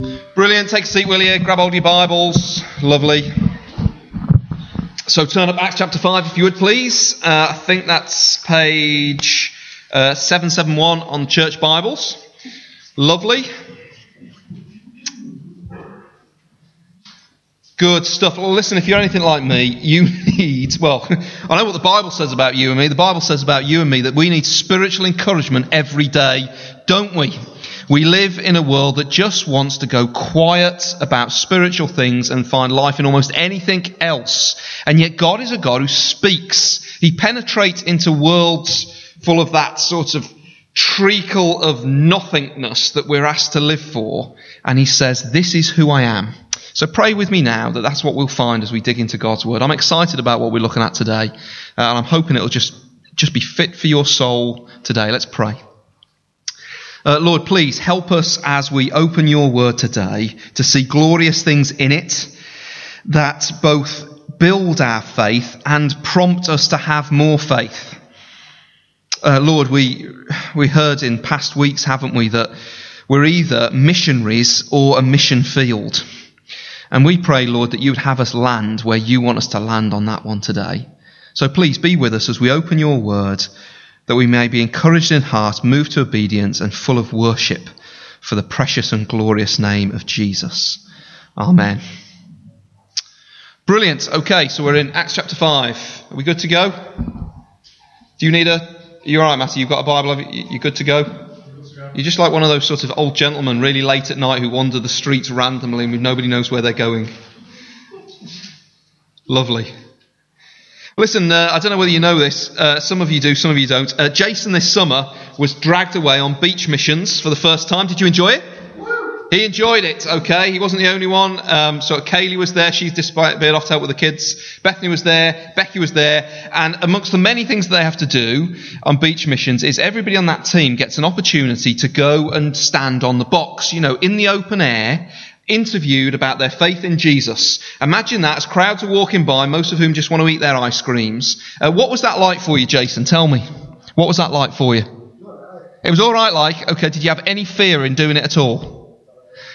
Brilliant. Take a seat, will you? Grab hold your Bibles. Lovely. So turn up Acts chapter 5 if you would, please. Uh, I think that's page uh, 771 on church Bibles. Lovely. Good stuff. Well, listen, if you're anything like me, you need, well, I know what the Bible says about you and me. The Bible says about you and me that we need spiritual encouragement every day, don't we? We live in a world that just wants to go quiet about spiritual things and find life in almost anything else. And yet God is a God who speaks. He penetrates into worlds full of that sort of treacle of nothingness that we're asked to live for. And he says, this is who I am. So pray with me now that that's what we'll find as we dig into God's word. I'm excited about what we're looking at today. Uh, and I'm hoping it'll just, just be fit for your soul today. Let's pray. Uh, Lord, please help us as we open your word today to see glorious things in it that both build our faith and prompt us to have more faith. Uh, Lord, we, we heard in past weeks, haven't we, that we're either missionaries or a mission field. And we pray, Lord, that you would have us land where you want us to land on that one today. So please be with us as we open your word that we may be encouraged in heart, moved to obedience, and full of worship for the precious and glorious name of Jesus. Amen. Brilliant. Okay, so we're in Acts chapter 5. Are we good to go? Do you need a. You're you alright, Matthew? You've got a Bible? You're good to go? You're just like one of those sort of old gentlemen, really late at night, who wander the streets randomly and nobody knows where they're going. Lovely. Listen, uh, I don't know whether you know this. Uh, some of you do, some of you don't. Uh, Jason this summer was dragged away on beach missions for the first time. Did you enjoy it? He enjoyed it, okay. He wasn't the only one. Um, so Kaylee was there. She's despite being off to help with the kids. Bethany was there. Becky was there. And amongst the many things that they have to do on beach missions is everybody on that team gets an opportunity to go and stand on the box, you know, in the open air interviewed about their faith in Jesus. Imagine that as crowds are walking by, most of whom just want to eat their ice creams. Uh, what was that like for you, Jason? Tell me. What was that like for you? It was all right. Like, okay. Did you have any fear in doing it at all?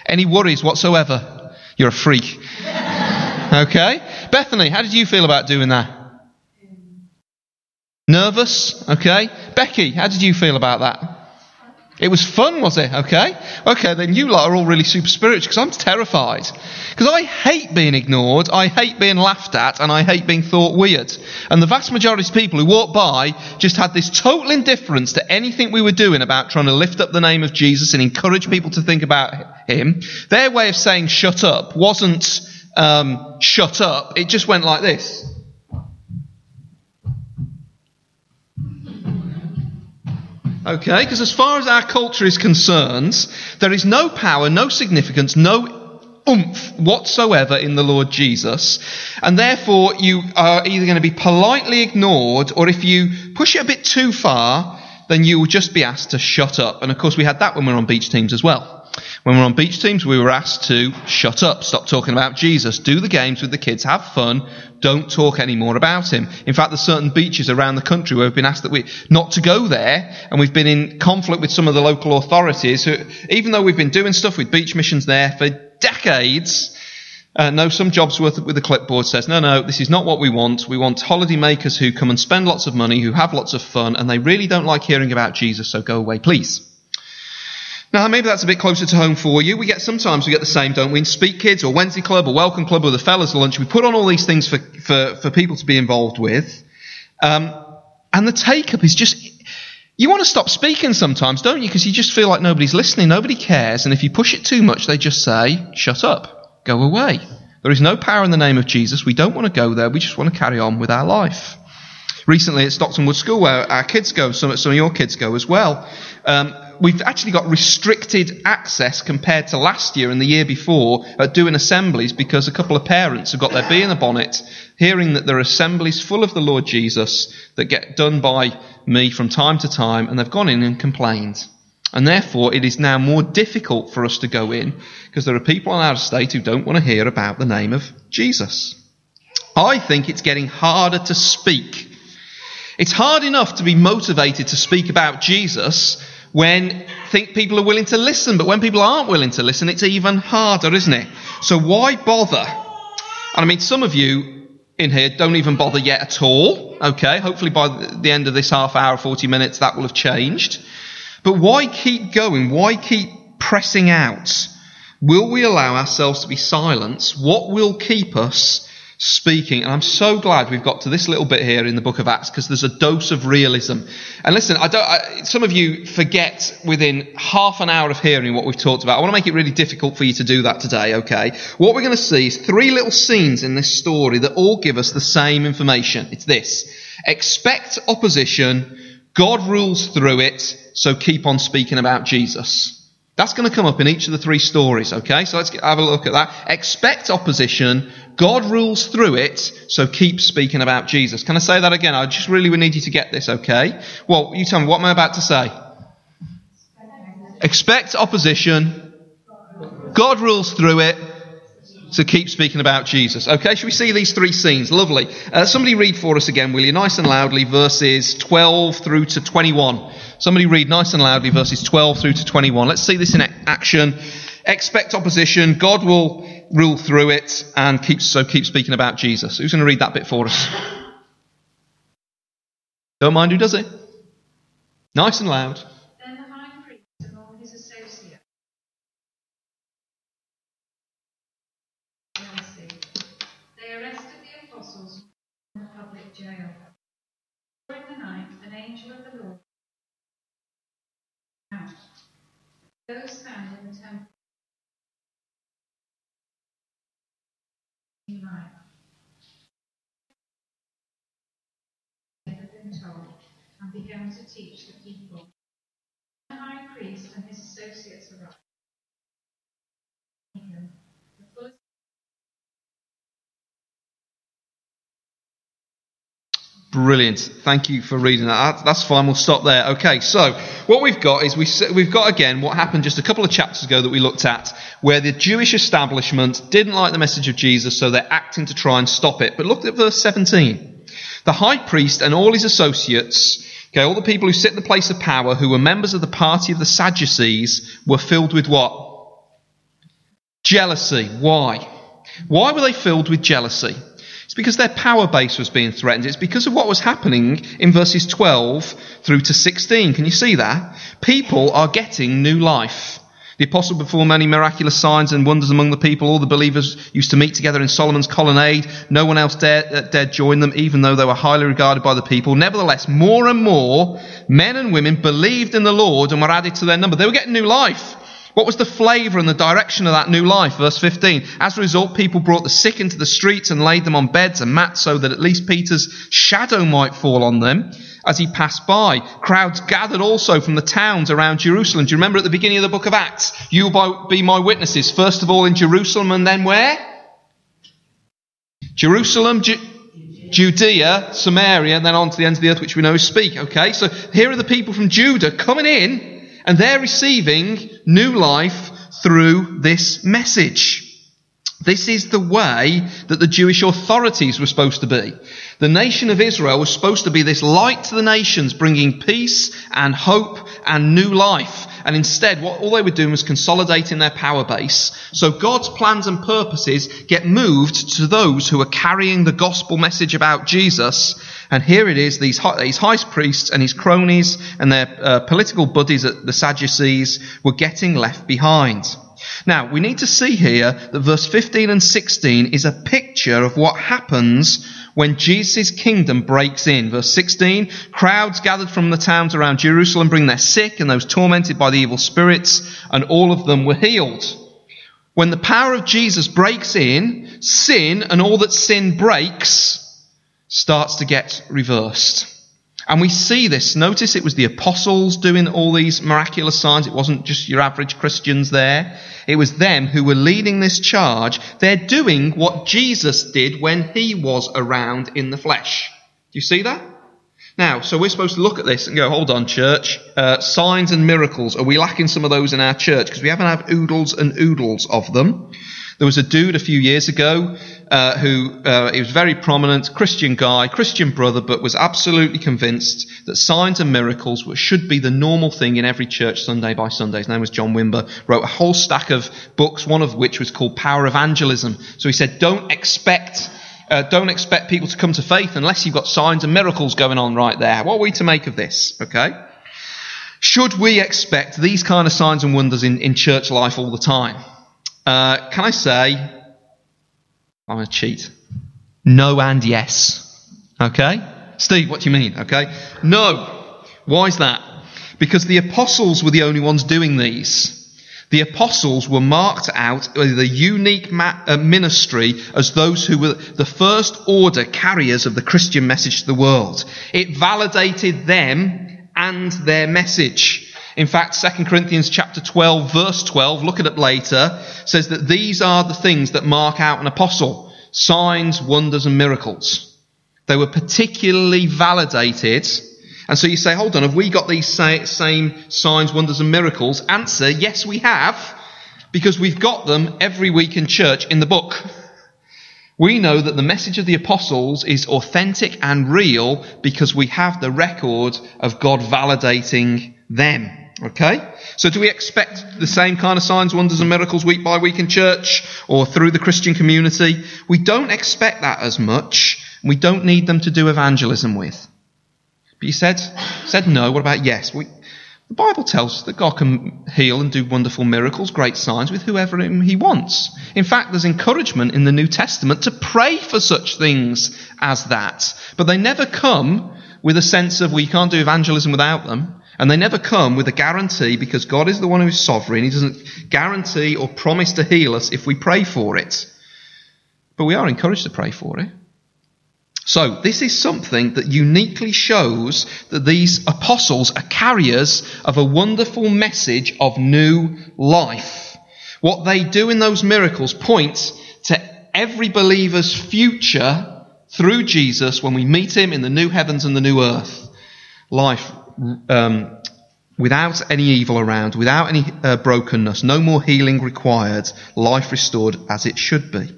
Any worries whatsoever? You're a freak. Okay. Bethany, how did you feel about doing that? Nervous? Okay. Becky, how did you feel about that? It was fun, was it? Okay. Okay, then you lot are all really super spiritual because I'm terrified. Because I hate being ignored, I hate being laughed at, and I hate being thought weird. And the vast majority of people who walked by just had this total indifference to anything we were doing about trying to lift up the name of Jesus and encourage people to think about Him. Their way of saying shut up wasn't um, shut up, it just went like this. Okay? Because as far as our culture is concerned, there is no power, no significance, no oomph whatsoever in the Lord Jesus. And therefore, you are either going to be politely ignored, or if you push it a bit too far, then you will just be asked to shut up. And of course, we had that when we were on beach teams as well. When we were on beach teams, we were asked to shut up, stop talking about Jesus, do the games with the kids, have fun, don't talk anymore about him. In fact, there's certain beaches around the country where we've been asked that we not to go there, and we've been in conflict with some of the local authorities who, even though we've been doing stuff with beach missions there for decades, uh, no, some jobs with, with the clipboard says, no, no, this is not what we want. We want holiday makers who come and spend lots of money, who have lots of fun, and they really don't like hearing about Jesus, so go away, please. Now, maybe that's a bit closer to home for you. We get sometimes we get the same, don't we? In Speke Kids or Wednesday Club or Welcome Club or the Fellas Lunch, we put on all these things for, for, for people to be involved with. Um, and the take up is just, you want to stop speaking sometimes, don't you? Because you just feel like nobody's listening, nobody cares. And if you push it too much, they just say, shut up, go away. There is no power in the name of Jesus. We don't want to go there. We just want to carry on with our life. Recently at Stockton Wood School, where our kids go, some, some of your kids go as well, um, we've actually got restricted access compared to last year and the year before at doing assemblies because a couple of parents have got their bee in the bonnet, hearing that there are assemblies full of the Lord Jesus that get done by me from time to time, and they've gone in and complained. And therefore, it is now more difficult for us to go in because there are people on our estate who don't want to hear about the name of Jesus. I think it's getting harder to speak. It's hard enough to be motivated to speak about Jesus when think people are willing to listen, but when people aren't willing to listen, it's even harder, isn't it? So why bother? And I mean, some of you in here don't even bother yet at all. Okay, hopefully by the end of this half hour, 40 minutes, that will have changed. But why keep going? Why keep pressing out? Will we allow ourselves to be silenced? What will keep us speaking. And I'm so glad we've got to this little bit here in the book of Acts because there's a dose of realism. And listen, I don't, I, some of you forget within half an hour of hearing what we've talked about. I want to make it really difficult for you to do that today, okay? What we're going to see is three little scenes in this story that all give us the same information. It's this. Expect opposition. God rules through it. So keep on speaking about Jesus. That's going to come up in each of the three stories, okay? So let's have a look at that. Expect opposition. God rules through it, so keep speaking about Jesus. Can I say that again? I just really would need you to get this, okay? Well, you tell me, what am I about to say? Expect opposition. God rules through it, so keep speaking about Jesus. Okay, should we see these three scenes? Lovely. Uh, somebody read for us again, will you? Nice and loudly, verses 12 through to 21. Somebody read nice and loudly, verses 12 through to 21. Let's see this in action. Expect opposition. God will rule through it and keep, so keep speaking about Jesus. Who's going to read that bit for us? Don't mind who does it. Nice and loud. Then the high priest and all his associates they arrested the apostles in the public jail. During the night, an angel of the Lord out. Those found in the temple They had been told and began to teach the people. The high priest and his associates Brilliant. Thank you for reading that. That's fine. We'll stop there. Okay. So what we've got is we, we've got again what happened just a couple of chapters ago that we looked at where the Jewish establishment didn't like the message of Jesus, so they're acting to try and stop it. But look at verse 17. The high priest and all his associates, okay, all the people who sit in the place of power, who were members of the party of the Sadducees, were filled with what? Jealousy. Why? Why were they filled with jealousy? It's because their power base was being threatened. It's because of what was happening in verses 12 through to 16. Can you see that? People are getting new life. The apostle performed many miraculous signs and wonders among the people. All the believers used to meet together in Solomon's colonnade. No one else dared, uh, dared join them, even though they were highly regarded by the people. Nevertheless, more and more men and women believed in the Lord and were added to their number. They were getting new life. What was the flavour and the direction of that new life? Verse 15. As a result, people brought the sick into the streets and laid them on beds and mats so that at least Peter's shadow might fall on them as he passed by. Crowds gathered also from the towns around Jerusalem. Do you remember at the beginning of the book of Acts? You will be my witnesses. First of all in Jerusalem and then where? Jerusalem, Ju- Judea, Samaria, and then on to the ends of the earth, which we know is Speke. Okay, so here are the people from Judah coming in and they're receiving new life through this message. This is the way that the Jewish authorities were supposed to be. The nation of Israel was supposed to be this light to the nations, bringing peace and hope and new life. And instead, what all they were doing was consolidating their power base. So God's plans and purposes get moved to those who are carrying the gospel message about Jesus. And here it is, these high, these high priests and his cronies and their uh, political buddies at the Sadducees were getting left behind. Now, we need to see here that verse 15 and 16 is a picture of what happens when Jesus' kingdom breaks in. Verse 16, crowds gathered from the towns around Jerusalem bring their sick and those tormented by the evil spirits, and all of them were healed. When the power of Jesus breaks in, sin and all that sin breaks starts to get reversed. And we see this. Notice it was the apostles doing all these miraculous signs. It wasn't just your average Christians there. It was them who were leading this charge. They're doing what Jesus did when he was around in the flesh. Do you see that? Now, so we're supposed to look at this and go, hold on, church. Uh, signs and miracles. Are we lacking some of those in our church? Because we haven't had oodles and oodles of them. There was a dude a few years ago uh, who uh, he was very prominent, Christian guy, Christian brother, but was absolutely convinced that signs and miracles should be the normal thing in every church Sunday by Sunday. His name was John Wimber. Wrote a whole stack of books, one of which was called Power Evangelism. So he said, don't expect. Uh, don't expect people to come to faith unless you've got signs and miracles going on right there. What are we to make of this? Okay. Should we expect these kind of signs and wonders in, in church life all the time? Uh, can I say, I'm going to cheat. No and yes. Okay? Steve, what do you mean? Okay? No. Why is that? Because the apostles were the only ones doing these. The apostles were marked out with a unique uh, ministry as those who were the first order carriers of the Christian message to the world. It validated them and their message. In fact, 2 Corinthians chapter 12 verse 12, look at it later, says that these are the things that mark out an apostle. Signs, wonders and miracles. They were particularly validated. And so you say, hold on, have we got these same signs, wonders and miracles? Answer, yes we have. Because we've got them every week in church in the book. We know that the message of the apostles is authentic and real because we have the record of God validating them. Okay? So do we expect the same kind of signs, wonders and miracles week by week in church or through the Christian community? We don't expect that as much. We don't need them to do evangelism with. But you said, said no. What about yes? We, the Bible tells us that God can heal and do wonderful miracles, great signs with whoever he wants. In fact, there's encouragement in the New Testament to pray for such things as that. But they never come with a sense of we can't do evangelism without them. And they never come with a guarantee because God is the one who is sovereign. He doesn't guarantee or promise to heal us if we pray for it. But we are encouraged to pray for it. So, this is something that uniquely shows that these apostles are carriers of a wonderful message of new life. What they do in those miracles points to every believer's future through Jesus when we meet him in the new heavens and the new earth. Life um, without any evil around, without any uh, brokenness, no more healing required, life restored as it should be.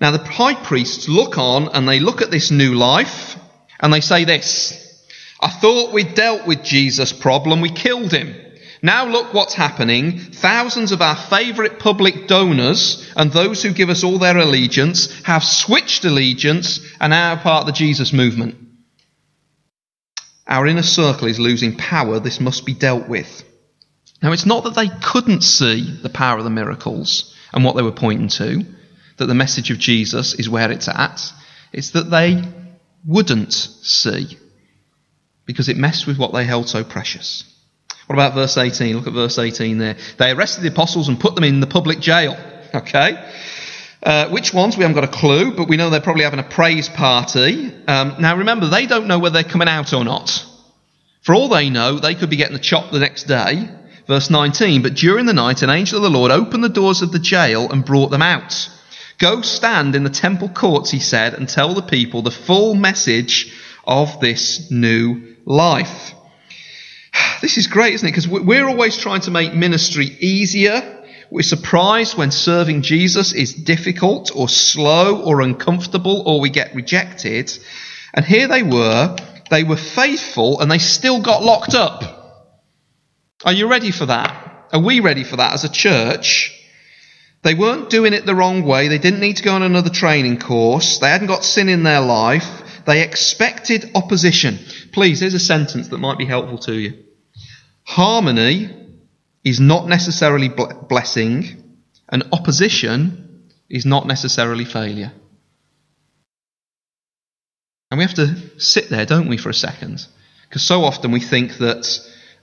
Now the high priests look on and they look at this new life and they say this, I thought we'd dealt with Jesus' problem, we killed him. Now look what's happening. Thousands of our favourite public donors and those who give us all their allegiance have switched allegiance and are part of the Jesus movement. Our inner circle is losing power. This must be dealt with. Now, it's not that they couldn't see the power of the miracles and what they were pointing to, that the message of Jesus is where it's at. It's that they wouldn't see because it messed with what they held so precious. What about verse 18? Look at verse 18 there. They arrested the apostles and put them in the public jail. Okay? Uh, which ones? We haven't got a clue, but we know they're probably having a praise party. Um, now remember, they don't know whether they're coming out or not. For all they know, they could be getting the chop the next day. Verse 19, but during the night an angel of the Lord opened the doors of the jail and brought them out. Go stand in the temple courts, he said, and tell the people the full message of this new life. This is great, isn't it? Because we're always trying to make ministry easier we're surprised when serving Jesus is difficult or slow or uncomfortable or we get rejected. And here they were, they were faithful and they still got locked up. Are you ready for that? Are we ready for that as a church? They weren't doing it the wrong way. They didn't need to go on another training course. They hadn't got sin in their life. They expected opposition. Please, here's a sentence that might be helpful to you. Harmony is not necessarily blessing, and opposition is not necessarily failure. And we have to sit there, don't we, for a second? Because so often we think that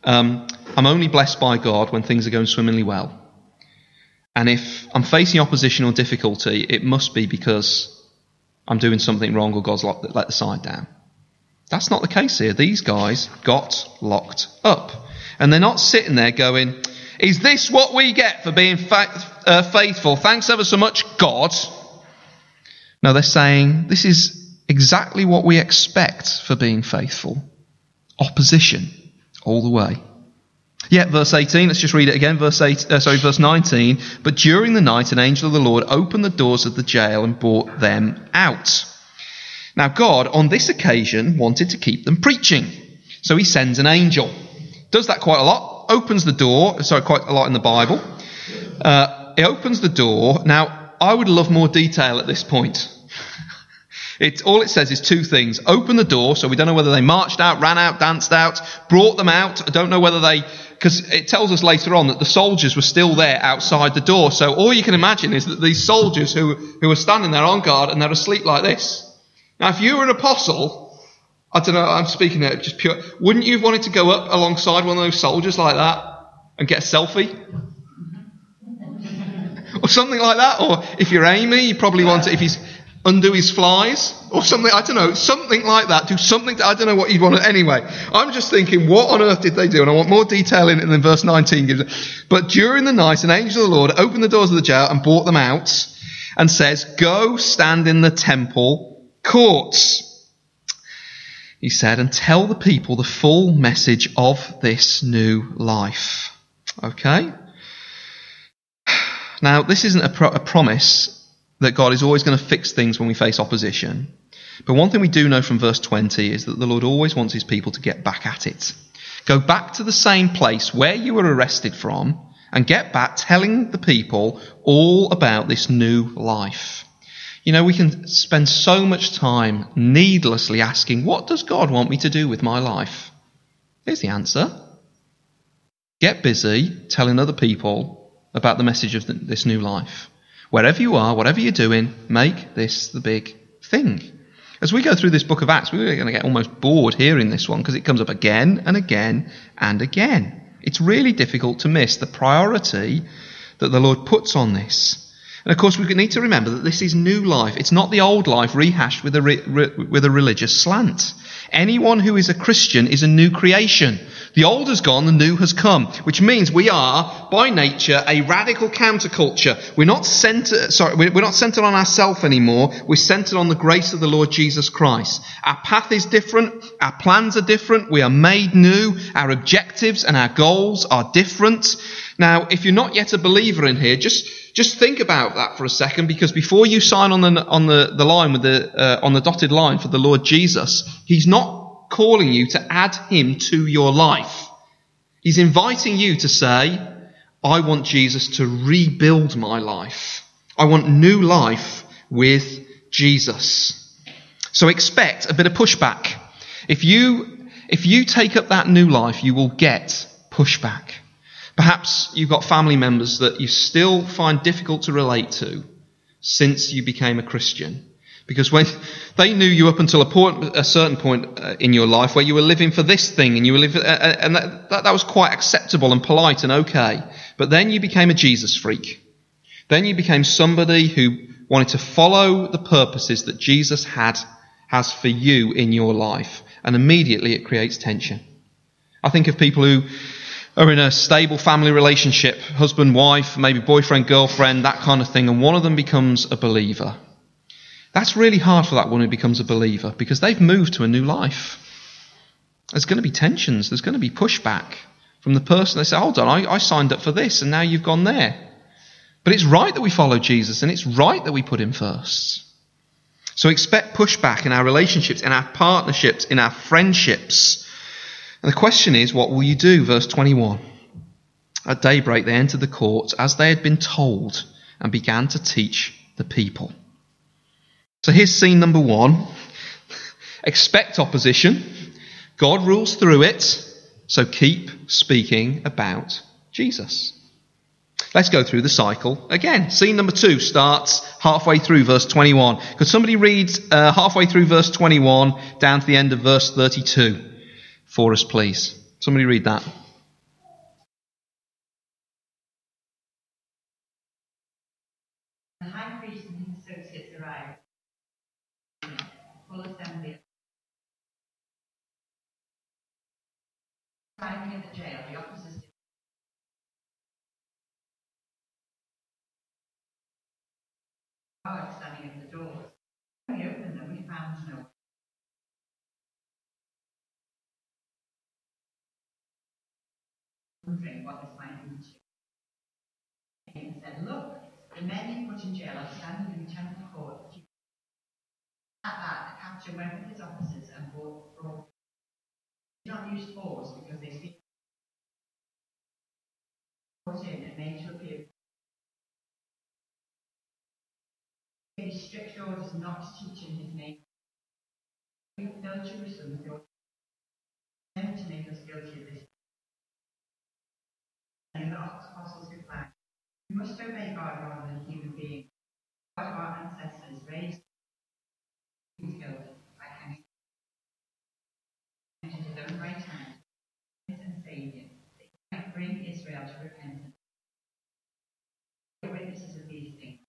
um, I'm only blessed by God when things are going swimmingly well. And if I'm facing opposition or difficulty, it must be because I'm doing something wrong or God's let the side down. That's not the case here. These guys got locked up. And they're not sitting there going, is this what we get for being fa- uh, faithful? Thanks ever so much, God. No, they're saying this is exactly what we expect for being faithful opposition all the way. Yeah, verse 18. Let's just read it again. Verse 8, uh, sorry, verse 19. But during the night, an angel of the Lord opened the doors of the jail and brought them out. Now, God, on this occasion, wanted to keep them preaching. So he sends an angel. Does that quite a lot. Opens the door. Sorry, quite a lot in the Bible. Uh, he opens the door. Now, I would love more detail at this point. It, all it says is two things. Open the door, so we don't know whether they marched out, ran out, danced out, brought them out. I don't know whether they, because it tells us later on that the soldiers were still there outside the door. So all you can imagine is that these soldiers who, who are standing there on guard and they're asleep like this. Now, if you were an apostle, I don't know, I'm speaking it just pure, wouldn't you have wanted to go up alongside one of those soldiers like that and get a selfie? or something like that. Or if you're Amy, you probably want to, if he's undo his flies or something, I don't know, something like that. Do something, to, I don't know what you'd want to, anyway. I'm just thinking, what on earth did they do? And I want more detail in it than verse 19 gives. But during the night, an angel of the Lord opened the doors of the jail and brought them out and says, go stand in the temple courts. He said, and tell the people the full message of this new life. Okay? Now, this isn't a, pro- a promise that God is always going to fix things when we face opposition. But one thing we do know from verse 20 is that the Lord always wants his people to get back at it. Go back to the same place where you were arrested from and get back telling the people all about this new life. You know, we can spend so much time needlessly asking, what does God want me to do with my life? Here's the answer. Get busy telling other people about the message of this new life. Wherever you are, whatever you're doing, make this the big thing. As we go through this book of Acts, we're going to get almost bored hearing this one because it comes up again and again and again. It's really difficult to miss the priority that the Lord puts on this. And of course, we need to remember that this is new life. It's not the old life rehashed with a, re, re, with a religious slant. Anyone who is a Christian is a new creation. The old has gone, the new has come, which means we are, by nature, a radical counterculture. We're not centered, sorry, we're not centered on ourselves anymore. We're centered on the grace of the Lord Jesus Christ. Our path is different. Our plans are different. We are made new. Our objectives and our goals are different. Now, if you're not yet a believer in here, just, just think about that for a second, because before you sign on the, on the, the line with the, uh, on the dotted line for the Lord Jesus, He's not calling you to add him to your life. He's inviting you to say, I want Jesus to rebuild my life. I want new life with Jesus. So expect a bit of pushback. If you, if you take up that new life, you will get pushback. Perhaps you've got family members that you still find difficult to relate to since you became a Christian. Because when they knew you up until a, point, a certain point uh, in your life where you were living for this thing and you were living, uh, uh, and that, that, that was quite acceptable and polite and okay. But then you became a Jesus freak. Then you became somebody who wanted to follow the purposes that Jesus had, has for you in your life. And immediately it creates tension. I think of people who are in a stable family relationship, husband, wife, maybe boyfriend, girlfriend, that kind of thing, and one of them becomes a believer. That's really hard for that one who becomes a believer because they've moved to a new life. There's going to be tensions, there's going to be pushback from the person. They say, Hold on, I, I signed up for this and now you've gone there. But it's right that we follow Jesus and it's right that we put him first. So expect pushback in our relationships, in our partnerships, in our friendships. And the question is, what will you do? Verse 21. At daybreak, they entered the court as they had been told and began to teach the people. So here's scene number one. Expect opposition. God rules through it. So keep speaking about Jesus. Let's go through the cycle again. Scene number two starts halfway through verse 21. Could somebody read uh, halfway through verse 21 down to the end of verse 32 for us, please? Somebody read that. The jail, the officers at the doors. When we opened them, we found no wondering what this might do to you. And said, Look, the men you put in jail are standing in the temple court. At that, the captain went with his officers and brought, brought did not use force because they see brought in and made to appear. Gave strict orders not to teach in his name. We filled Jerusalem your to make us guilty And the apostles replied, We must obey God rather than human beings. God our ancestors raised killed by hanging and his own right hand, and Savior, that he might bring Israel to repentance. The witnesses of these things.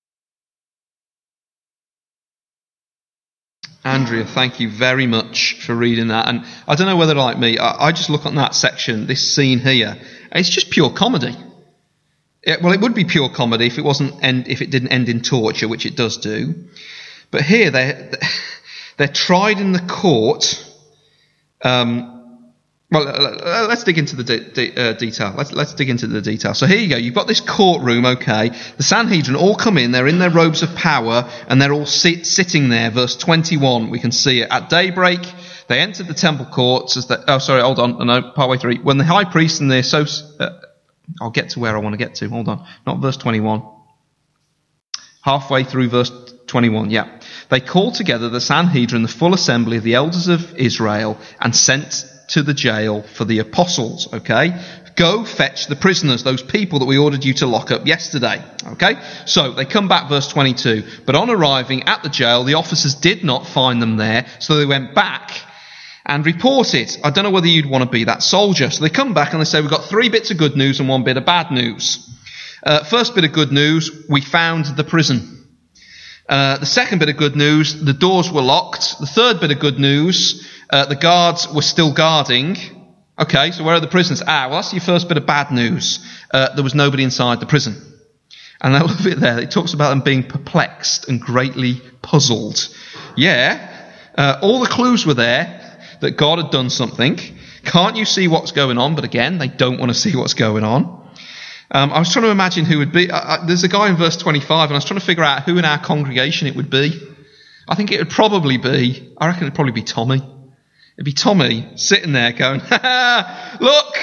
Andrea, thank you very much for reading that. And I don't know whether, like me, I, I just look on that section, this scene here, it's just pure comedy. It, well, it would be pure comedy if it wasn't end, if it didn't end in torture, which it does do. But here they're they're tried in the court. Um, well, let's dig into the de- de- uh, detail. Let's, let's dig into the detail. So here you go. You've got this courtroom, okay. The Sanhedrin all come in. They're in their robes of power, and they're all sit- sitting there. Verse 21, we can see it. At daybreak, they entered the temple courts. As they, oh, sorry, hold on. No, partway through. When the high priest and the so, uh, I'll get to where I want to get to. Hold on. Not verse 21. Halfway through verse 21, yeah. They called together the Sanhedrin, the full assembly of the elders of Israel, and sent to the jail for the apostles, okay? Go fetch the prisoners, those people that we ordered you to lock up yesterday, okay? So they come back, verse 22. But on arriving at the jail, the officers did not find them there, so they went back and report it. I don't know whether you'd want to be that soldier. So they come back and they say, We've got three bits of good news and one bit of bad news. Uh, first bit of good news, we found the prison. Uh, the second bit of good news, the doors were locked. The third bit of good news, uh, the guards were still guarding. Okay, so where are the prisoners? Ah, well, that's your first bit of bad news. Uh, there was nobody inside the prison. And that little bit there, it talks about them being perplexed and greatly puzzled. Yeah, uh, all the clues were there that God had done something. Can't you see what's going on? But again, they don't want to see what's going on. Um, I was trying to imagine who would be. Uh, uh, there's a guy in verse 25, and I was trying to figure out who in our congregation it would be. I think it would probably be, I reckon it'd probably be Tommy. It'd be Tommy sitting there going, look,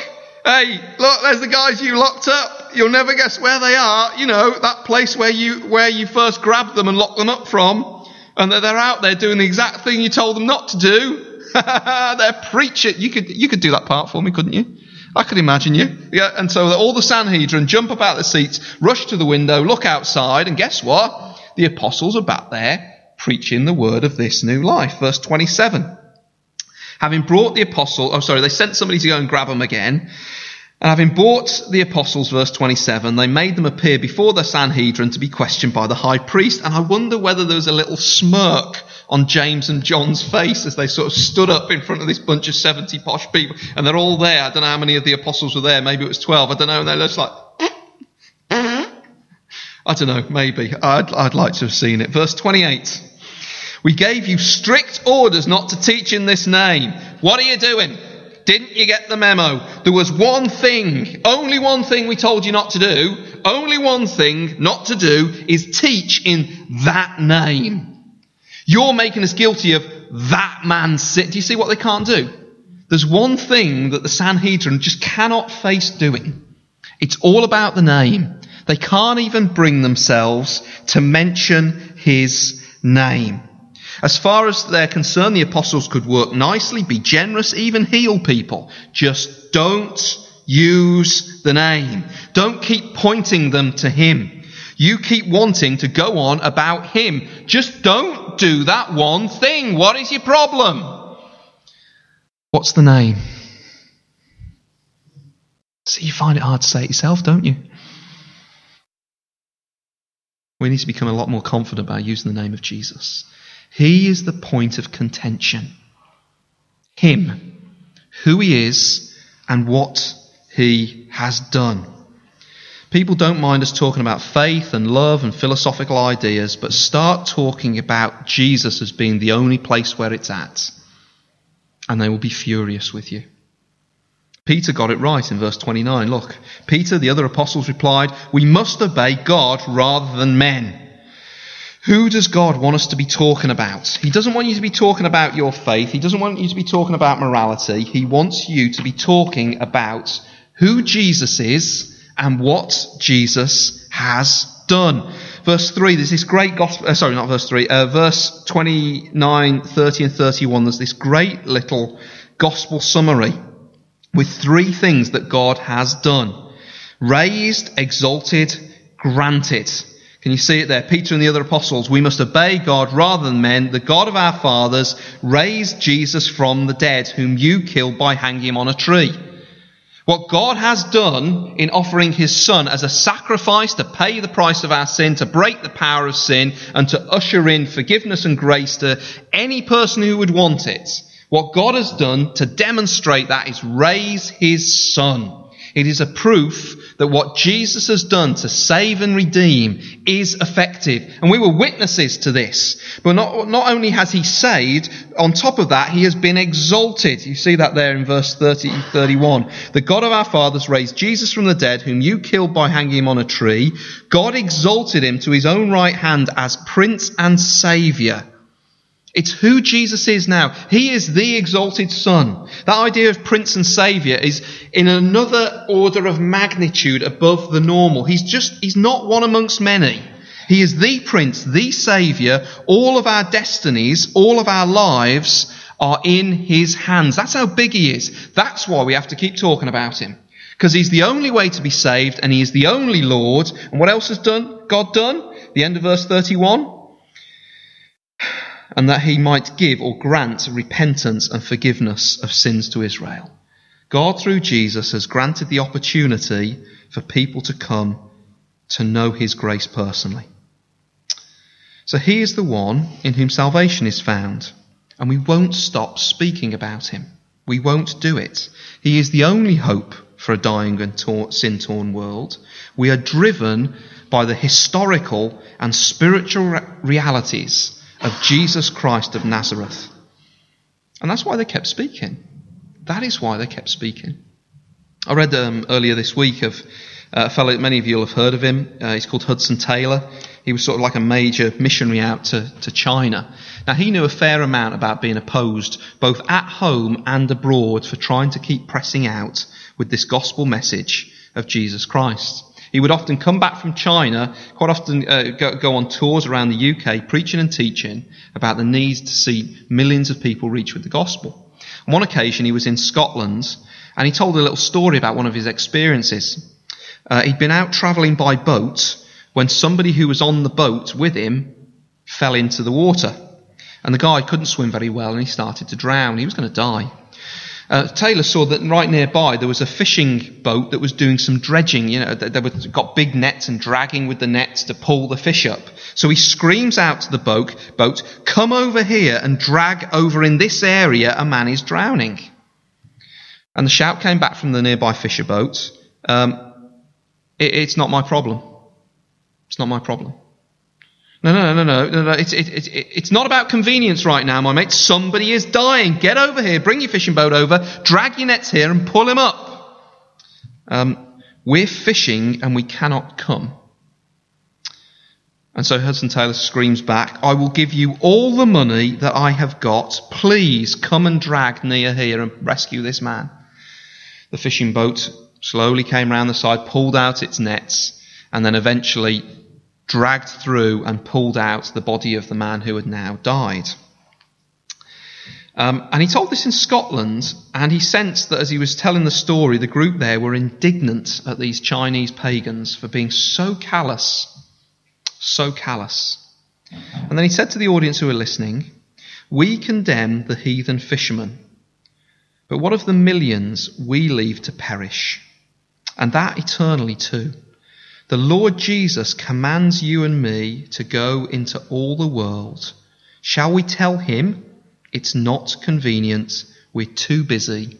hey, look, there's the guys you locked up. You'll never guess where they are. You know, that place where you, where you first grabbed them and locked them up from. And they're, they're out there doing the exact thing you told them not to do. they're preaching. You could, you could do that part for me, couldn't you? I could imagine you. Yeah, and so all the Sanhedrin jump up out the seats, rush to the window, look outside, and guess what? The apostles are back there preaching the word of this new life. Verse 27. Having brought the apostle, oh sorry, they sent somebody to go and grab them again. And having brought the apostles, verse 27, they made them appear before the Sanhedrin to be questioned by the high priest. And I wonder whether there was a little smirk on James and John's face as they sort of stood up in front of this bunch of 70 posh people. And they're all there. I don't know how many of the apostles were there. Maybe it was 12. I don't know. And they're just like, uh, uh. I don't know. Maybe. I'd, I'd like to have seen it. Verse 28. We gave you strict orders not to teach in this name. What are you doing? Didn't you get the memo? There was one thing, only one thing we told you not to do, only one thing not to do is teach in that name. You're making us guilty of that man's sin. Do you see what they can't do? There's one thing that the Sanhedrin just cannot face doing. It's all about the name. They can't even bring themselves to mention his name. As far as they're concerned, the apostles could work nicely, be generous, even heal people. Just don't use the name. Don't keep pointing them to him. You keep wanting to go on about him. Just don't do that one thing. What is your problem? What's the name? See, you find it hard to say it yourself, don't you? We need to become a lot more confident about using the name of Jesus. He is the point of contention. Him, who he is, and what he has done. People don't mind us talking about faith and love and philosophical ideas, but start talking about Jesus as being the only place where it's at, and they will be furious with you. Peter got it right in verse 29. Look, Peter, the other apostles replied, We must obey God rather than men. Who does God want us to be talking about? He doesn't want you to be talking about your faith. He doesn't want you to be talking about morality. He wants you to be talking about who Jesus is and what Jesus has done. Verse 3, there's this great gospel, uh, sorry, not verse 3, uh, verse 29, 30 and 31, there's this great little gospel summary with three things that God has done. Raised, exalted, granted. Can you see it there? Peter and the other apostles, we must obey God rather than men. The God of our fathers raised Jesus from the dead, whom you killed by hanging him on a tree. What God has done in offering his son as a sacrifice to pay the price of our sin, to break the power of sin, and to usher in forgiveness and grace to any person who would want it. What God has done to demonstrate that is raise his son. It is a proof that what Jesus has done to save and redeem is effective. And we were witnesses to this. But not, not only has he saved, on top of that, he has been exalted. You see that there in verse 30, 31. The God of our fathers raised Jesus from the dead, whom you killed by hanging him on a tree. God exalted him to his own right hand as prince and savior it's who Jesus is now. He is the exalted Son. That idea of Prince and Saviour is in another order of magnitude above the normal. He's just, he's not one amongst many. He is the Prince, the Saviour. All of our destinies, all of our lives are in His hands. That's how big He is. That's why we have to keep talking about Him. Because He's the only way to be saved and He is the only Lord. And what else has done, God done? The end of verse 31 and that he might give or grant repentance and forgiveness of sins to Israel. God, through Jesus, has granted the opportunity for people to come to know his grace personally. So he is the one in whom salvation is found, and we won't stop speaking about him. We won't do it. He is the only hope for a dying and sin torn world. We are driven by the historical and spiritual realities of Jesus Christ of Nazareth. And that's why they kept speaking. That is why they kept speaking. I read um, earlier this week of a fellow, many of you will have heard of him. Uh, he's called Hudson Taylor. He was sort of like a major missionary out to, to China. Now, he knew a fair amount about being opposed, both at home and abroad, for trying to keep pressing out with this gospel message of Jesus Christ. He would often come back from China, quite often uh, go, go, on tours around the UK, preaching and teaching about the need to see millions of people reach with the gospel. On one occasion, he was in Scotland, and he told a little story about one of his experiences. Uh, he'd been out travelling by boat when somebody who was on the boat with him fell into the water. And the guy couldn't swim very well, and he started to drown. He was going to die. Uh, Taylor saw that right nearby there was a fishing boat that was doing some dredging. You know, they were got big nets and dragging with the nets to pull the fish up. So he screams out to the boat, boat, come over here and drag over in this area. A man is drowning. And the shout came back from the nearby fisher boat. Um, it, it's not my problem. It's not my problem. No, no, no, no, no, no. It's, it, it, it's not about convenience right now, my mate. Somebody is dying. Get over here. Bring your fishing boat over. Drag your nets here and pull him up. Um, we're fishing and we cannot come. And so Hudson Taylor screams back, I will give you all the money that I have got. Please come and drag near here and rescue this man. The fishing boat slowly came round the side, pulled out its nets, and then eventually dragged through and pulled out the body of the man who had now died. Um, and he told this in Scotland, and he sensed that as he was telling the story, the group there were indignant at these Chinese pagans for being so callous, so callous. And then he said to the audience who were listening, We condemn the heathen fishermen, but what of the millions we leave to perish? And that eternally too. The Lord Jesus commands you and me to go into all the world. Shall we tell him it's not convenient, we're too busy,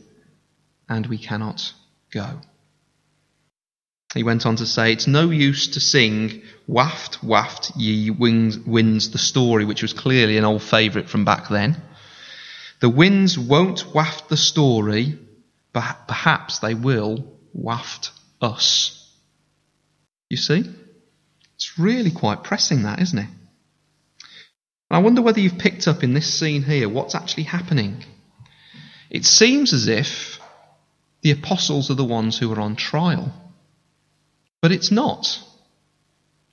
and we cannot go? He went on to say, It's no use to sing, Waft, waft, ye winds, winds, the story, which was clearly an old favourite from back then. The winds won't waft the story but perhaps they will waft us. You see? It's really quite pressing, that, isn't it? I wonder whether you've picked up in this scene here what's actually happening. It seems as if the apostles are the ones who are on trial. But it's not.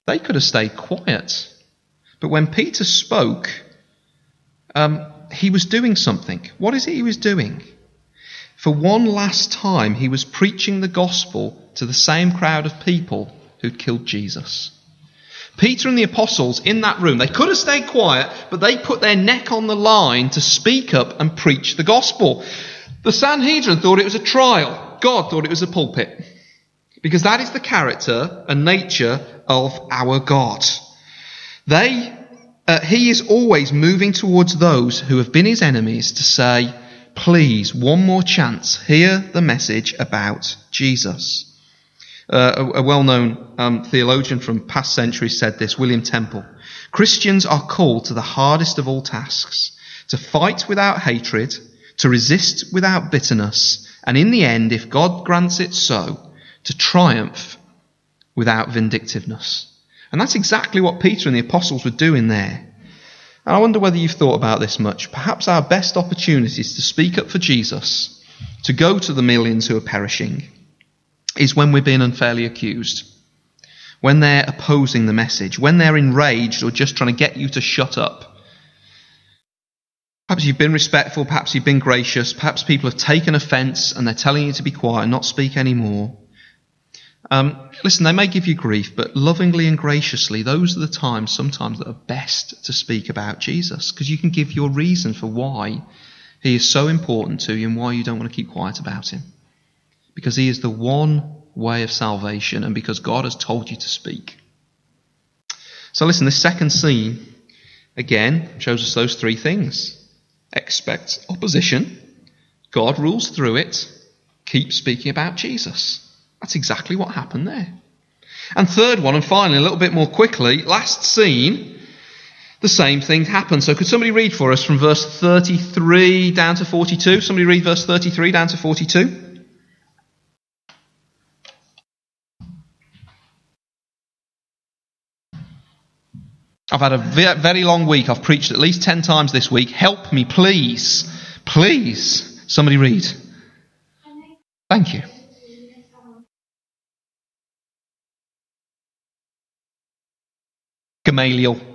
They could have stayed quiet. But when Peter spoke, um, he was doing something. What is it he was doing? For one last time, he was preaching the gospel to the same crowd of people who'd killed Jesus. Peter and the apostles in that room, they could have stayed quiet, but they put their neck on the line to speak up and preach the gospel. The Sanhedrin thought it was a trial. God thought it was a pulpit. Because that is the character and nature of our God. They, uh, he is always moving towards those who have been his enemies to say, please, one more chance, hear the message about Jesus. Uh, a, well known um, theologian from past centuries said this, William Temple. Christians are called to the hardest of all tasks to fight without hatred, to resist without bitterness, and in the end, if God grants it so, to triumph without vindictiveness. And that's exactly what Peter and the apostles were doing there. And I wonder whether you've thought about this much. Perhaps our best opportunities to speak up for Jesus, to go to the millions who are perishing, is when we're being unfairly accused, when they're opposing the message, when they're enraged or just trying to get you to shut up. Perhaps you've been respectful, perhaps you've been gracious, perhaps people have taken offence and they're telling you to be quiet and not speak anymore. Um, listen, they may give you grief, but lovingly and graciously, those are the times sometimes that are best to speak about Jesus, because you can give your reason for why he is so important to you and why you don't want to keep quiet about him. Because he is the one way of salvation and because God has told you to speak. So listen, this second scene, again, shows us those three things. Expect opposition. God rules through it. Keep speaking about Jesus. That's exactly what happened there. And third one, and finally, a little bit more quickly, last scene, the same thing happened. So could somebody read for us from verse 33 down to 42? Somebody read verse 33 down to 42? I've had a very long week. I've preached at least 10 times this week. Help me, please. Please. Somebody read. Thank you. Gamaliel.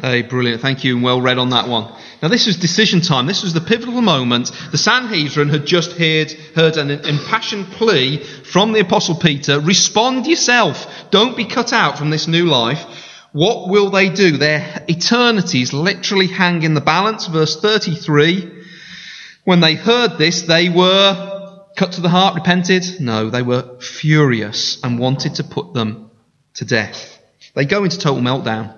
Hey, brilliant. Thank you and well read on that one. Now, this was decision time. This was the pivotal moment. The Sanhedrin had just heard, heard an impassioned plea from the Apostle Peter respond yourself. Don't be cut out from this new life. What will they do? Their eternities literally hang in the balance. Verse 33. When they heard this, they were cut to the heart, repented? No, they were furious and wanted to put them to death. They go into total meltdown.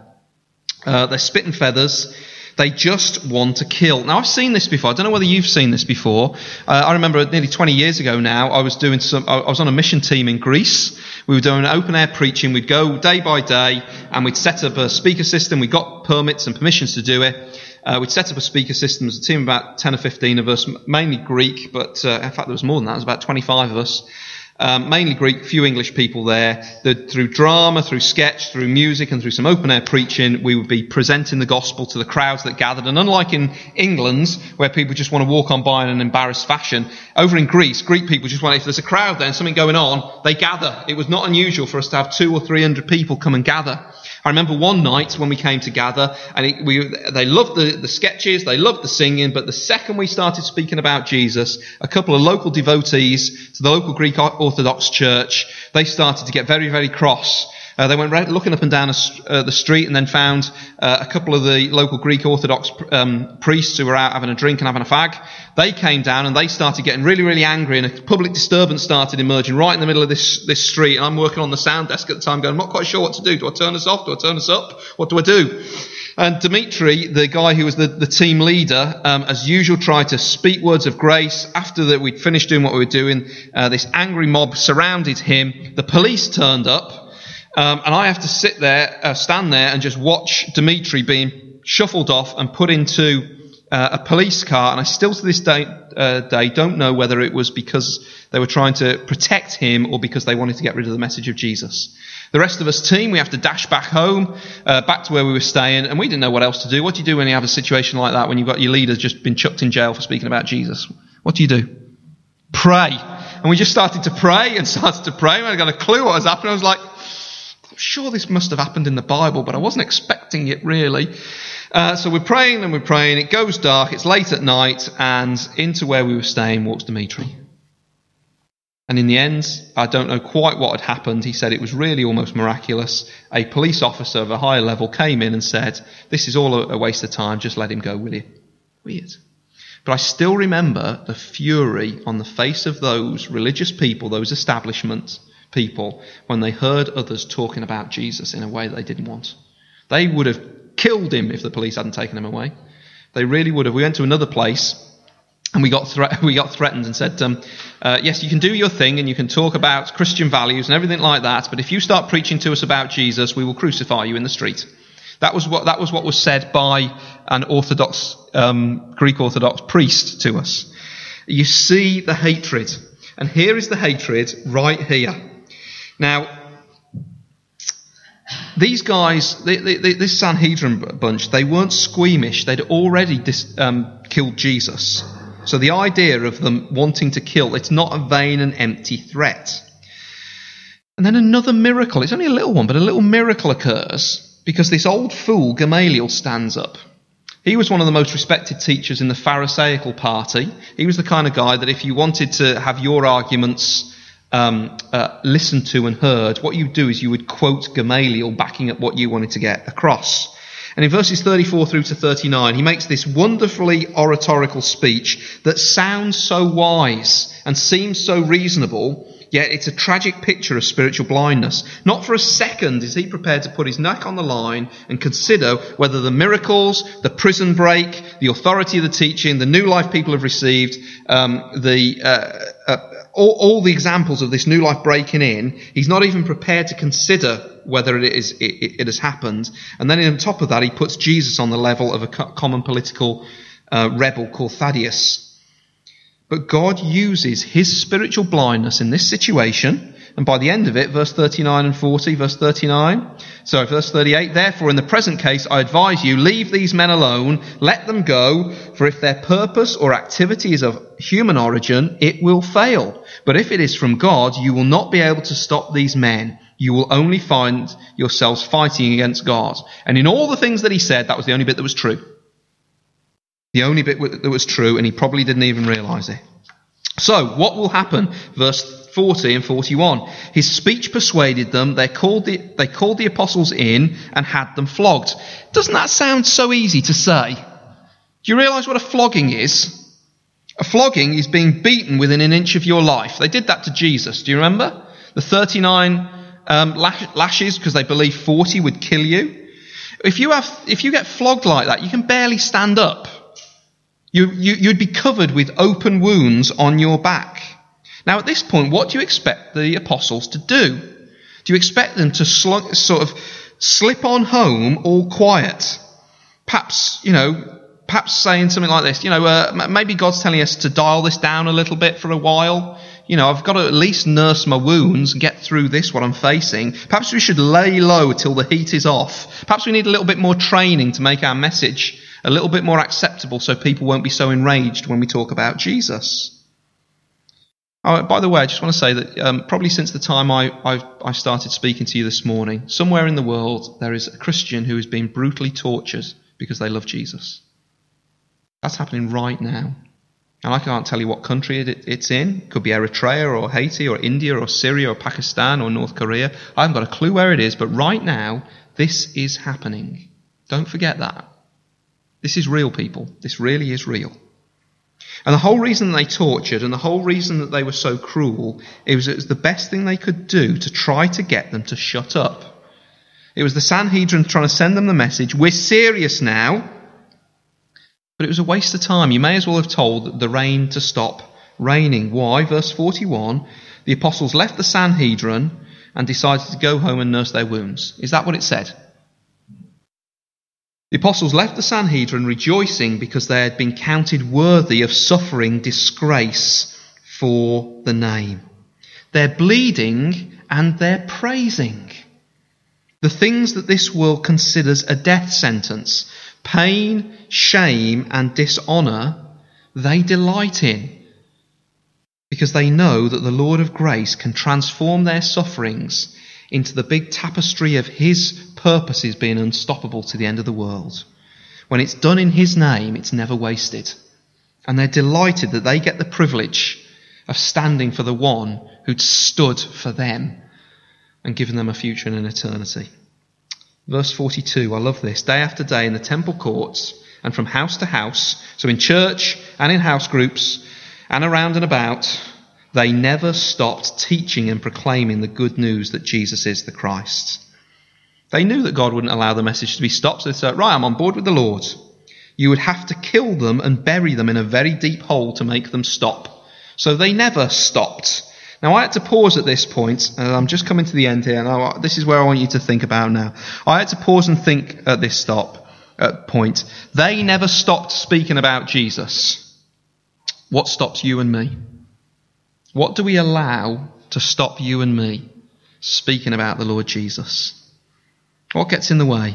Uh, they're spitting feathers. They just want to kill. Now, I've seen this before. I don't know whether you've seen this before. Uh, I remember nearly 20 years ago now, I was doing some, I was on a mission team in Greece. We were doing open air preaching. We'd go day by day and we'd set up a speaker system. We got permits and permissions to do it. Uh, we'd set up a speaker system. Was a team about 10 or 15 of us, mainly Greek, but uh, in fact there was more than that. There was about 25 of us um, mainly Greek, few English people there. That through drama, through sketch, through music, and through some open air preaching, we would be presenting the gospel to the crowds that gathered. And unlike in England, where people just want to walk on by in an embarrassed fashion, over in Greece, Greek people just want, if there's a crowd there and something going on, they gather. It was not unusual for us to have two or three hundred people come and gather. I remember one night when we came together, and it, we, they loved the, the sketches, they loved the singing, but the second we started speaking about Jesus, a couple of local devotees to the local Greek Orthodox church, they started to get very, very cross uh, they went looking up and down uh, the street and then found uh, a couple of the local Greek Orthodox um, priests who were out having a drink and having a fag. They came down and they started getting really, really angry, and a public disturbance started emerging right in the middle of this, this street. And I'm working on the sound desk at the time, going, I'm not quite sure what to do. Do I turn us off? Do I turn us up? What do I do? And Dimitri, the guy who was the, the team leader, um, as usual, tried to speak words of grace. After that, we'd finished doing what we were doing. Uh, this angry mob surrounded him. The police turned up. Um, and I have to sit there, uh, stand there, and just watch Dimitri being shuffled off and put into uh, a police car. And I still to this day, uh, day don't know whether it was because they were trying to protect him or because they wanted to get rid of the message of Jesus. The rest of us team, we have to dash back home, uh, back to where we were staying, and we didn't know what else to do. What do you do when you have a situation like that, when you've got your leader just been chucked in jail for speaking about Jesus? What do you do? Pray. And we just started to pray and started to pray. I got a clue what was happening. I was like, sure this must have happened in the Bible, but I wasn't expecting it really. Uh, so we're praying and we're praying. It goes dark. It's late at night, and into where we were staying walks Dimitri. And in the end, I don't know quite what had happened. He said it was really almost miraculous. A police officer of a higher level came in and said, This is all a waste of time. Just let him go, will you? Weird. But I still remember the fury on the face of those religious people, those establishments, people when they heard others talking about Jesus in a way that they didn't want. They would have killed him if the police hadn't taken him away. They really would have. We went to another place and we got, thre- we got threatened and said, um, uh, Yes, you can do your thing and you can talk about Christian values and everything like that, but if you start preaching to us about Jesus, we will crucify you in the street. That was what, that was, what was said by an Orthodox, um, Greek Orthodox priest to us. You see the hatred. And here is the hatred right here. Now, these guys, they, they, this Sanhedrin bunch, they weren't squeamish. They'd already dis, um, killed Jesus. So the idea of them wanting to kill, it's not a vain and empty threat. And then another miracle, it's only a little one, but a little miracle occurs because this old fool, Gamaliel, stands up. He was one of the most respected teachers in the Pharisaical party. He was the kind of guy that if you wanted to have your arguments um, uh, listened to and heard, what you do is you would quote Gamaliel backing up what you wanted to get across. And in verses 34 through to 39, he makes this wonderfully oratorical speech that sounds so wise and seems so reasonable, yet it's a tragic picture of spiritual blindness. Not for a second is he prepared to put his neck on the line and consider whether the miracles, the prison break, the authority of the teaching, the new life people have received, um, the uh, uh, all, all, the examples of this new life breaking in, he's not even prepared to consider whether it is it, it has happened. And then on top of that, he puts Jesus on the level of a common political uh, rebel called Theudas. But God uses his spiritual blindness in this situation and by the end of it, verse 39 and 40, verse 39, sorry, verse 38, therefore in the present case I advise you, leave these men alone, let them go, for if their purpose or activity is of human origin, it will fail. But if it is from God, you will not be able to stop these men. You will only find yourselves fighting against God. And in all the things that he said, that was the only bit that was true. The only bit that was true, and he probably didn't even realize it. So, what will happen? Verse 40 and 41. His speech persuaded them. They called the, they called the apostles in and had them flogged. Doesn't that sound so easy to say? Do you realize what a flogging is? A flogging is being beaten within an inch of your life. They did that to Jesus. Do you remember? The 39 um, lashes because they believed 40 would kill you. If you, have, if you get flogged like that, you can barely stand up. You, you, you'd be covered with open wounds on your back. Now, at this point, what do you expect the apostles to do? Do you expect them to sl- sort of slip on home all quiet? Perhaps, you know, perhaps saying something like this, you know, uh, maybe God's telling us to dial this down a little bit for a while. You know, I've got to at least nurse my wounds and get through this, what I'm facing. Perhaps we should lay low till the heat is off. Perhaps we need a little bit more training to make our message a little bit more acceptable so people won't be so enraged when we talk about Jesus. Oh, by the way, I just want to say that um, probably since the time I, I've, I started speaking to you this morning, somewhere in the world there is a Christian who has been brutally tortured because they love Jesus. That's happening right now. And I can't tell you what country it, it's in. It could be Eritrea or Haiti or India or Syria or Pakistan or North Korea. I haven't got a clue where it is, but right now, this is happening. Don't forget that. This is real, people. This really is real. And the whole reason they tortured and the whole reason that they were so cruel it was it was the best thing they could do to try to get them to shut up. It was the Sanhedrin trying to send them the message, we're serious now. But it was a waste of time. You may as well have told the rain to stop raining. Why? Verse 41 the apostles left the Sanhedrin and decided to go home and nurse their wounds. Is that what it said? The apostles left the Sanhedrin rejoicing because they had been counted worthy of suffering disgrace for the name. They're bleeding and they're praising. The things that this world considers a death sentence pain, shame, and dishonour they delight in because they know that the Lord of grace can transform their sufferings into the big tapestry of His purposes being unstoppable to the end of the world. When it's done in His name, it's never wasted. And they're delighted that they get the privilege of standing for the one who'd stood for them and given them a future and an eternity. Verse 42, I love this. Day after day in the temple courts and from house to house, so in church and in house groups and around and about, they never stopped teaching and proclaiming the good news that Jesus is the Christ. They knew that God wouldn't allow the message to be stopped, so they said, Right, I'm on board with the Lord. You would have to kill them and bury them in a very deep hole to make them stop. So they never stopped. Now, I had to pause at this point, and I'm just coming to the end here, and this is where I want you to think about now. I had to pause and think at this stop point. They never stopped speaking about Jesus. What stops you and me? What do we allow to stop you and me speaking about the Lord Jesus? What gets in the way?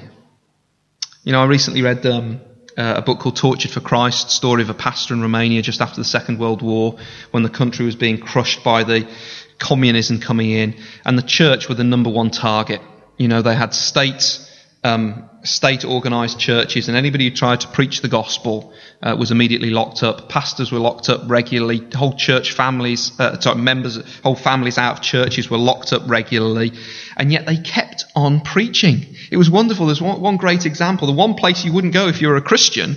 You know, I recently read um, uh, a book called Tortured for Christ, story of a pastor in Romania just after the Second World War, when the country was being crushed by the communism coming in, and the church were the number one target. You know, they had state um, state organised churches, and anybody who tried to preach the gospel uh, was immediately locked up. Pastors were locked up regularly. Whole church families, uh, sorry, members, whole families out of churches were locked up regularly, and yet they kept on preaching. It was wonderful. There's one, one great example. The one place you wouldn't go if you were a Christian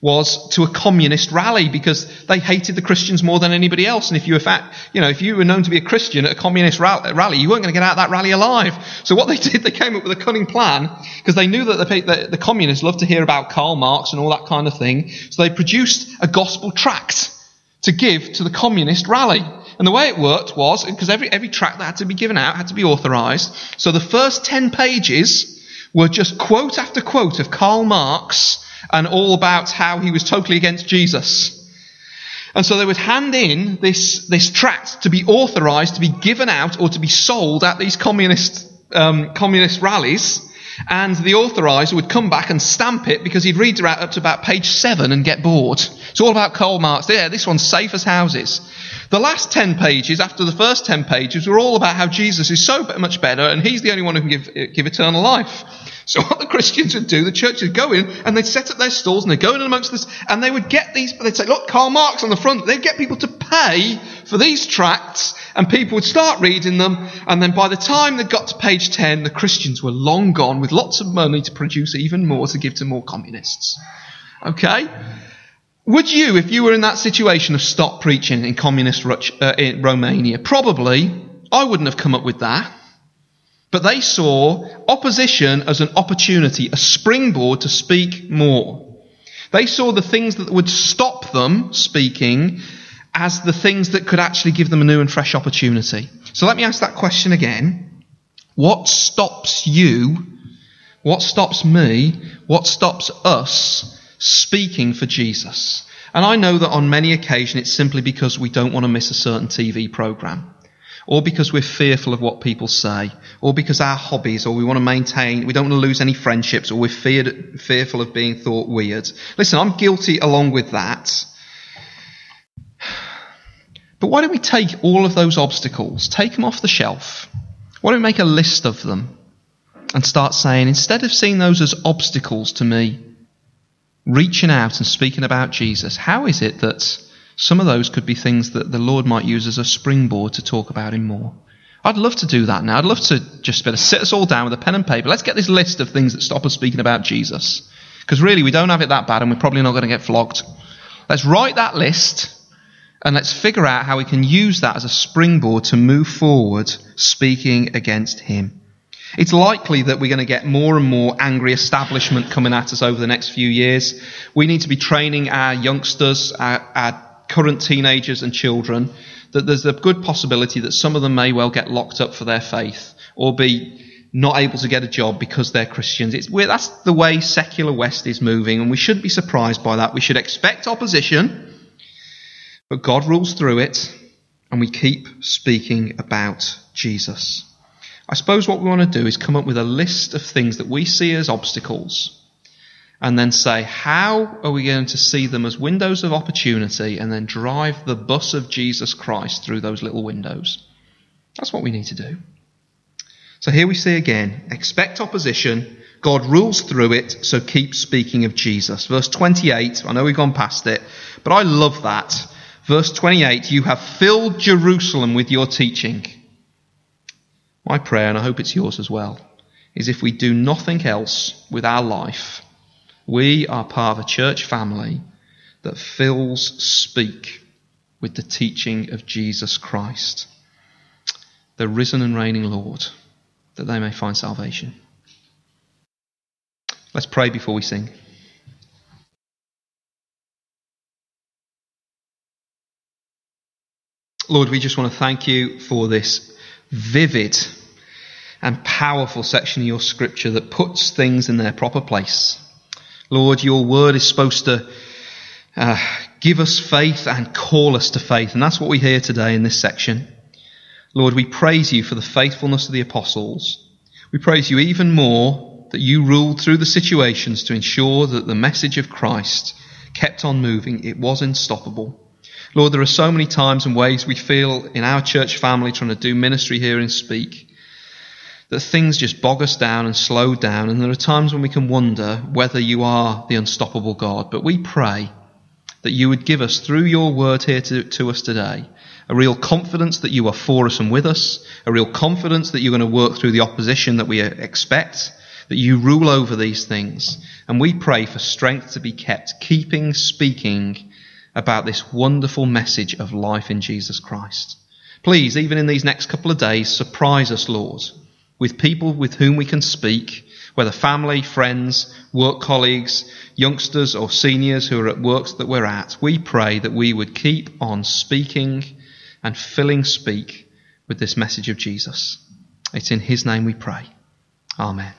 was to a communist rally because they hated the Christians more than anybody else. And if you were fact, you know, if you were known to be a Christian at a communist rally, you weren't going to get out that rally alive. So what they did, they came up with a cunning plan because they knew that the, the, the communists loved to hear about Karl Marx and all that kind of thing. So they produced a gospel tract to give to the communist rally. And the way it worked was, because every, every tract that had to be given out had to be authorized. So the first 10 pages were just quote after quote of Karl Marx and all about how he was totally against Jesus. And so they would hand in this, this tract to be authorized, to be given out, or to be sold at these communist, um, communist rallies. And the authorizer would come back and stamp it because he'd read it up to about page seven and get bored. It's all about Karl Marx. Yeah, this one's safe as houses. The last 10 pages, after the first 10 pages, were all about how Jesus is so much better and he's the only one who can give, give eternal life. So what the Christians would do, the churches would go in and they'd set up their stalls and they'd go in amongst this and they would get these, they'd say, look, Karl Marx on the front. They'd get people to pay for these tracts and people would start reading them. And then by the time they got to page 10, the Christians were long gone with lots of money to produce even more to give to more communists. Okay? Would you, if you were in that situation, have stopped preaching in communist uh, in Romania? Probably. I wouldn't have come up with that. But they saw opposition as an opportunity, a springboard to speak more. They saw the things that would stop them speaking as the things that could actually give them a new and fresh opportunity. So let me ask that question again. What stops you? What stops me? What stops us speaking for Jesus? And I know that on many occasions it's simply because we don't want to miss a certain TV program or because we're fearful of what people say, or because our hobbies, or we want to maintain, we don't want to lose any friendships, or we're feared, fearful of being thought weird. Listen, I'm guilty along with that. But why don't we take all of those obstacles, take them off the shelf? Why don't we make a list of them and start saying, instead of seeing those as obstacles to me reaching out and speaking about Jesus, how is it that some of those could be things that the Lord might use as a springboard to talk about Him more. I'd love to do that now. I'd love to just better sit us all down with a pen and paper. Let's get this list of things that stop us speaking about Jesus. Because really, we don't have it that bad and we're probably not going to get flogged. Let's write that list and let's figure out how we can use that as a springboard to move forward speaking against Him. It's likely that we're going to get more and more angry establishment coming at us over the next few years. We need to be training our youngsters, our, our current teenagers and children, that there's a good possibility that some of them may well get locked up for their faith or be not able to get a job because they're Christians. It's, that's the way secular West is moving, and we shouldn't be surprised by that. We should expect opposition, but God rules through it, and we keep speaking about Jesus. I suppose what we want to do is come up with a list of things that we see as obstacles and then say, how are we going to see them as windows of opportunity and then drive the bus of Jesus Christ through those little windows? That's what we need to do. So here we see again, expect opposition. God rules through it, so keep speaking of Jesus. Verse 28, I know we've gone past it, but I love that. Verse 28, you have filled Jerusalem with your teaching. My prayer, and I hope it's yours as well, is if we do nothing else with our life, we are part of a church family that fills Speke with the teaching of Jesus Christ, the risen and reigning Lord, that they may find salvation. Let's pray before we sing. Lord, we just want to thank you for this vivid and powerful section of your scripture that puts things in their proper place. Lord, your word is supposed to uh, give us faith and call us to faith. And that's what we hear today in this section. Lord, we praise you for the faithfulness of the apostles. We praise you even more that you ruled through the situations to ensure that the message of Christ kept on moving. It was unstoppable. Lord, there are so many times and ways we feel in our church family trying to do ministry here and Speke that things just bog us down and slow down, and there are times when we can wonder whether you are the unstoppable God. But we pray that you would give us, through your word here to, to us today, a real confidence that you are for us and with us, a real confidence that you're going to work through the opposition that we expect, that you rule over these things. And we pray for strength to be kept, keeping speaking about this wonderful message of life in Jesus Christ. Please, even in these next couple of days, surprise us, Lord with people with whom we can Speke, whether family, friends, work colleagues, youngsters, or seniors who are at works that we're at, we pray that we would keep on speaking and filling speak with this message of Jesus. It's in His name we pray. Amen.